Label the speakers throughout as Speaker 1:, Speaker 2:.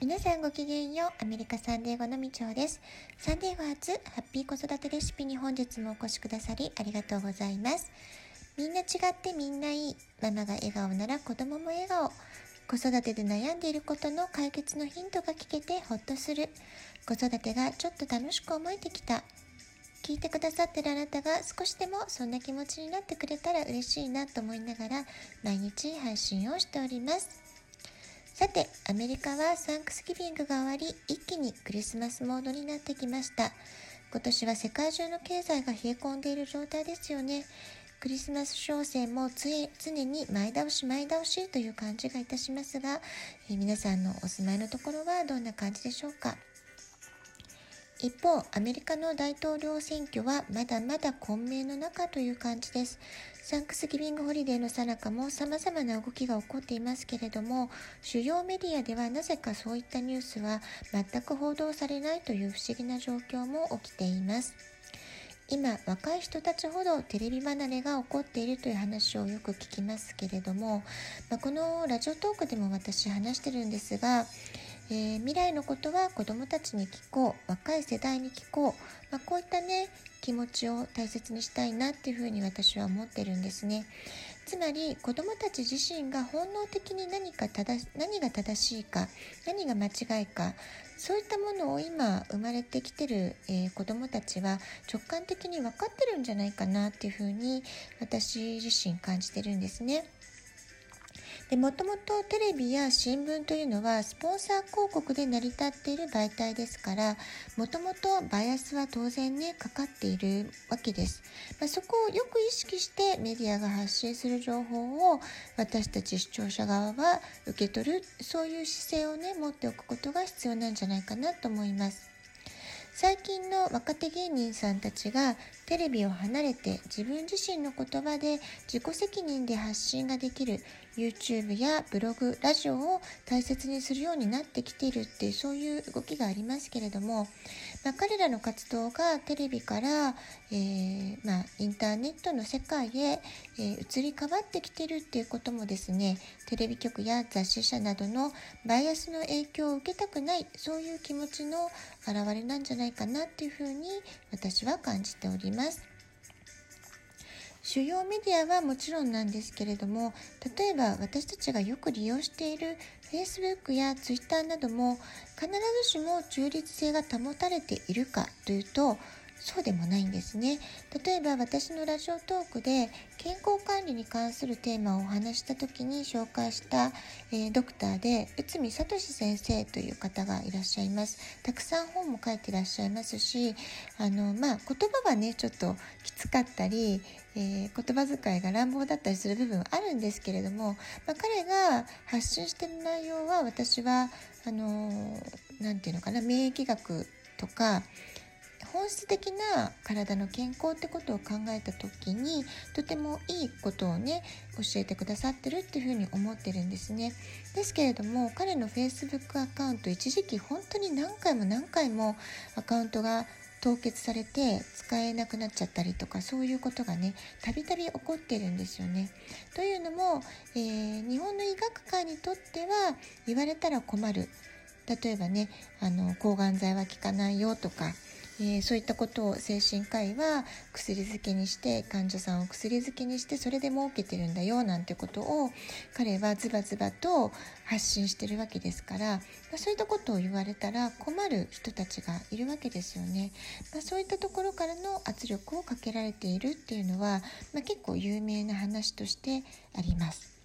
Speaker 1: 皆さんごきげんよう。アメリカサンデーゴのみちょうです。サンデーゴ初ハッピー子育てレシピに本日もお越しくださりありがとうございます。みんな違ってみんないい。ママが笑顔なら子供も笑顔。子育てで悩んでいることの解決のヒントが聞けてほっとする。子育てがちょっと楽しく思えてきた。聞いてくださってるあなたが少しでもそんな気持ちになってくれたら嬉しいなと思いながら毎日配信をしております。さて、アメリカはサンクスギビングが終わり、一気にクリスマスモードになってきました。今年は世界中の経済が冷え込んでいる状態ですよね。クリスマス商戦も常に前倒し前倒しという感じがいたしますが、え皆さんのお住まいのところはどんな感じでしょうか？一方、アメリカの大統領選挙はまだまだ混迷の中という感じです。サンクスギビングホリデーの最中も様々な動きが起こっていますけれども、主要メディアではなぜかそういったニュースは全く報道されないという不思議な状況も起きています。今若い人たちほどテレビ離れが起こっているという話をよく聞きますけれども、まあ、このラジオトークでも私話してるんですがえー、未来のことは子どもたちに聞こう若い世代に聞こう、まあ、こういったね気持ちを大切にしたいなっていうふうに私は思ってるんですね。つまり子どもたち自身が本能的に何か正何が正しいか何が間違いかそういったものを今生まれてきてる、えー、子どもたちは直感的に分かってるんじゃないかなっていうふうに私自身感じてるんですね。でもともとテレビや新聞というのはスポンサー広告で成り立っている媒体ですからもともとバイアスは当然ねかかっているわけです、まあ、そこをよく意識してメディアが発信する情報を私たち視聴者側は受け取るそういう姿勢をね持っておくことが必要なんじゃないかなと思います。最近の若手芸人さんたちがテレビを離れて自分自身の言葉で自己責任で発信ができる YouTube やブログ、ラジオを大切にするようになってきているっていうそういう動きがありますけれども、まあ、彼らの活動がテレビから、えー、まあ、インターネットの世界へ、えー、移り変わってきてるっていうこともですねテレビ局や雑誌社などのバイアスの影響を受けたくないそういう気持ちの表れなんじゃないかなっていうふうに私は感じております。主要メディアはもちろんなんですけれども例えば私たちがよく利用している Facebook や Twitter なども必ずしも中立性が保たれているかというとそうでもないんですね。例えば私のラジオトークで健康管理に関するテーマをお話した時に紹介した、えー、ドクターで内海聡先生という方がいらっしゃいます。たくさん本も書いてらっしゃいますし、あの、まあ、言葉はね、ちょっときつかったり、えー、言葉遣いが乱暴だったりする部分はあるんですけれども、まあ、彼が発信してる内容は私は、あのー、て言うのかな、免疫学とか、本質的な体の健康ってことを考えた時にとてもいいことをね教えてくださってるっていうふうに思ってるんですねですけれども彼の Facebook アカウント一時期本当に何回も何回もアカウントが凍結されて使えなくなっちゃったりとかそういうことがねたびたび起こってるんですよね。というのも、えー、日本の医学界にとっては言われたら困る例えばねあの抗がん剤は効かないよとかえー、そういったことを精神科医は薬漬けにして患者さんを薬漬けにしてそれで儲けてるんだよなんてことを彼はズバズバと発信してるわけですから、まあ、そういったことを言われたら困る人たちがいるわけですよね。まあ、そういったところからの圧力をかけられているっていうのは、まあ、結構有名な話としてあります。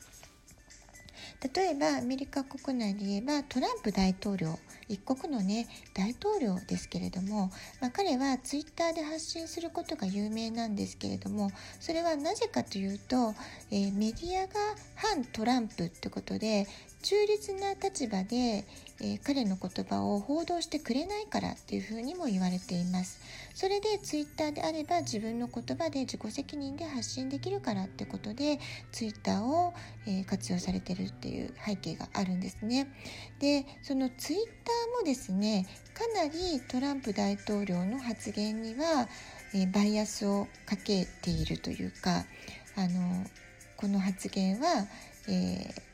Speaker 1: 例えばアメリカ国内で言えばトランプ大統領一国のね大統領ですけれども、まあ、彼はツイッターで発信することが有名なんですけれどもそれはなぜかというと、えー、メディアが反トランプってことで中立な立場で、えー、彼の言葉を報道してくれないからっていうふうにも言われています。それでツイッターであれば自分の言葉で自己責任で発信できるからってことでツイッターを、えー、活用されてるっていう背景があるんですね。でそのツイッターもですねかなりトランプ大統領の発言には、え、バイアスをかけているというかあのこの発言は、えー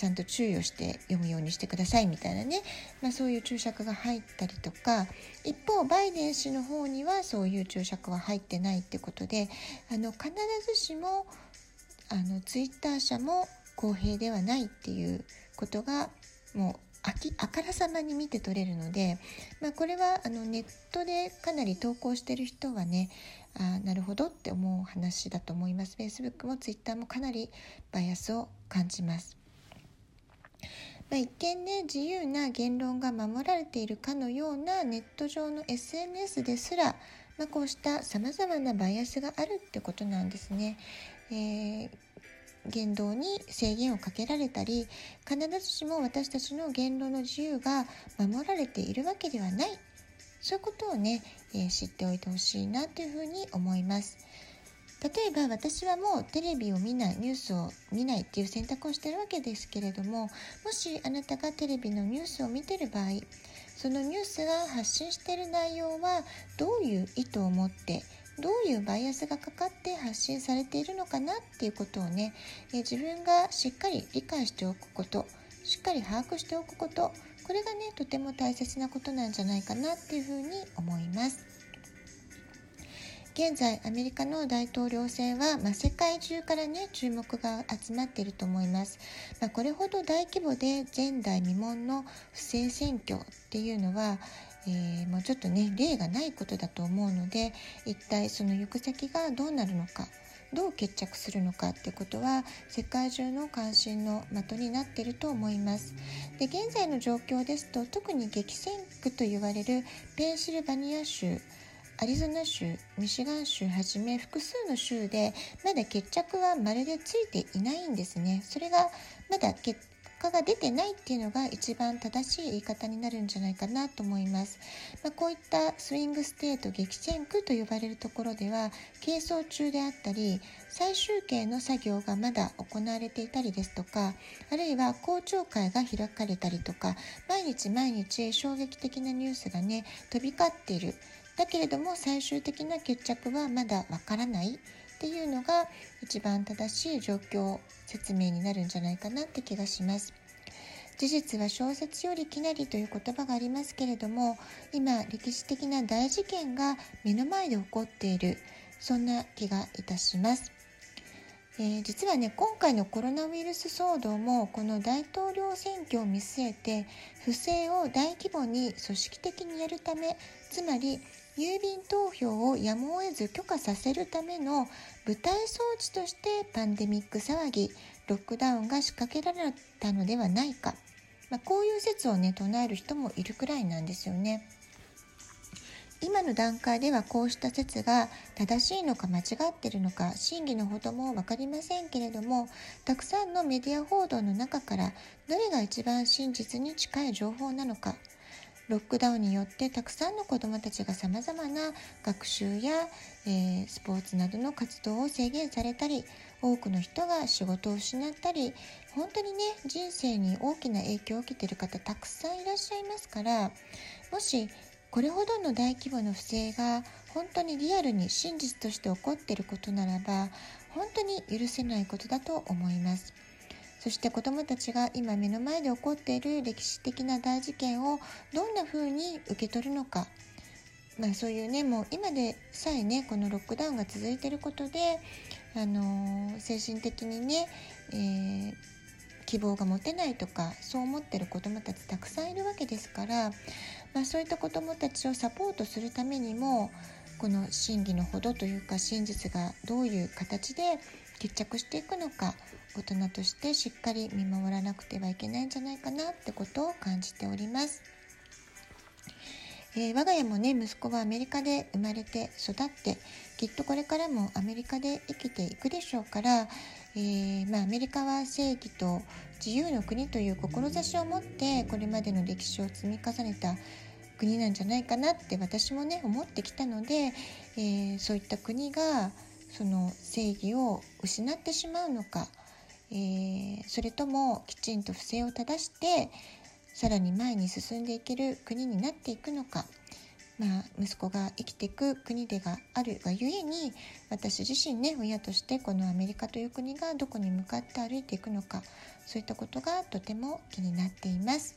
Speaker 1: ちゃんと注意をして読むようにしてくださいみたいなね、まあ、そういう注釈が入ったりとか一方バイデン氏の方にはそういう注釈は入ってないってことであの必ずしもあのツイッター社も公平ではないっていうことがもうあきあからさまに見て取れるので、まあ、これはあのネットでかなり投稿してる人はねあなるほどって思う話だと思います。Facebook も Twitter もかなりバイアスを感じます。まあ、一見ね自由な言論が守られているかのようなネット上の SNS ですら、まあ、こうしたさまざまなバイアスがあるってことなんですね。えー言動に制限をかけられたり必ずしも私たちの言論の自由が守られているわけではないそういうことをね、えー、知っておいてほしいなというふうに思います。例えば私はもうテレビを見ないニュースを見ないっていう選択をしてるわけですけれどももしあなたがテレビのニュースを見てる場合そのニュースが発信している内容はどういう意図を持ってどういうバイアスがかかって発信されているのかなっていうことをね、え自分がしっかり理解しておくことしっかり把握しておくことこれがねとても大切なことなんじゃないかなっていうふうに思います。現在アメリカの大統領選は、まあ、世界中からね注目が集まっていると思います、まあ、これほど大規模で前代未聞の不正選挙っていうのは、えー、もうちょっとね例がないことだと思うので一体その行く先がどうなるのかどう決着するのかってことは世界中の関心の的になっていると思います。で現在の状況ですと特に激戦区と言われるペンシルバニア州アリゾナ州ミシガン州はじめ複数の州でまだ決着はまるでついていないんですね。それがまだ結果が出てないっていうのが一番正しい言い方になるんじゃないかなと思います。まあ、こういったスイングステート激戦区と呼ばれるところでは係争中であったり再集計の作業がまだ行われていたりですとかあるいは公聴会が開かれたりとか毎日毎日衝撃的なニュースがね飛び交っている。だけれども最終的な決着はまだわからないっていうのが一番正しい状況説明になるんじゃないかなって気がします。事実は小説よりきなりという言葉がありますけれども今歴史的な大事件が目の前で起こっているそんな気がいたします。えー、実はね今回のコロナウイルス騒動もこの大統領選挙を見据えて不正を大規模に組織的にやるためつまり郵便投票をやむを得ず許可させるための舞台装置としてパンデミック騒ぎロックダウンが仕掛けられたのではないか、まあ、こういう説をね唱える人もいるくらいなんですよね。今の段階ではこうした説が正しいのか間違ってるのか真偽のほども分かりませんけれどもたくさんのメディア報道の中からどれが一番真実に近い情報なのかロックダウンによってたくさんの子どもたちがさまざまな学習や、えー、スポーツなどの活動を制限されたり多くの人が仕事を失ったり本当にね人生に大きな影響を受けてる方たくさんいらっしゃいますからもしこれほどの大規模な不正が本当にリアルに真実として起こっていることならば本当に許せないことだと思います。そして子どもたちが今目の前で起こっている歴史的な大事件をどんな風に受け取るのか、まあ、そういうねもう今でさえねこのロックダウンが続いていることで、あの、精神的にね、えー、希望が持てないとかそう思ってる子どもたちたくさんいるわけですから、まあ、そういった子どもたちをサポートするためにもこの真偽のほどというか真実がどういう形で決着していくのか大人としてしっかり見守らなくてはいけないんじゃないかなってことを感じております。えー、我が家もね息子はアメリカで生まれて育ってきっとこれからもアメリカで生きていくでしょうから、えー、まあ、アメリカは正義と自由の国という志を持ってこれまでの歴史を積み重ねた国なんじゃないかなって私もね思ってきたので、えー、そういった国がその正義を失ってしまうのかえー、それともきちんと不正を正してさらに前に進んでいける国になっていくのか、まあ、息子が生きていく国でがあるがゆえに私自身ね親としてこのアメリカという国がどこに向かって歩いていくのかそういったことがとても気になっています。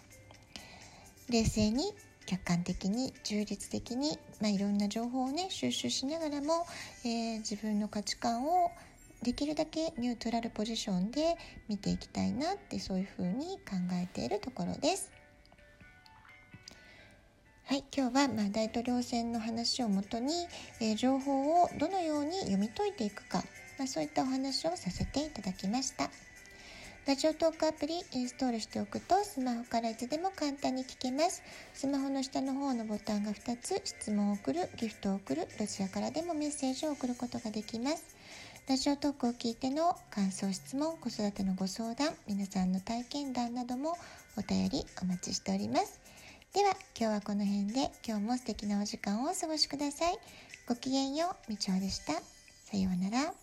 Speaker 1: 冷静に客観的に中立的に、まあ、いろんな情報をね収集しながらも、えー、自分の価値観をできるだけニュートラルポジションで見ていきたいなってそういうふうに考えているところです。はい、今日はま大統領選の話をもとに、えー、情報をどのように読み解いていくか、まあ、そういったお話をさせていただきました。ラジオトークアプリインストールしておくとスマホからいつでも簡単に聞けます。スマホの下の方のボタンが2つ、質問を送る、ギフトを送る、どちらからでもメッセージを送ることができます。ラジオトークを聞いての感想、質問、子育てのご相談、皆さんの体験談などもお便りお待ちしております。では今日はこの辺で今日も素敵なお時間をお過ごしください。ごきげんよう、みちおでした。さようなら。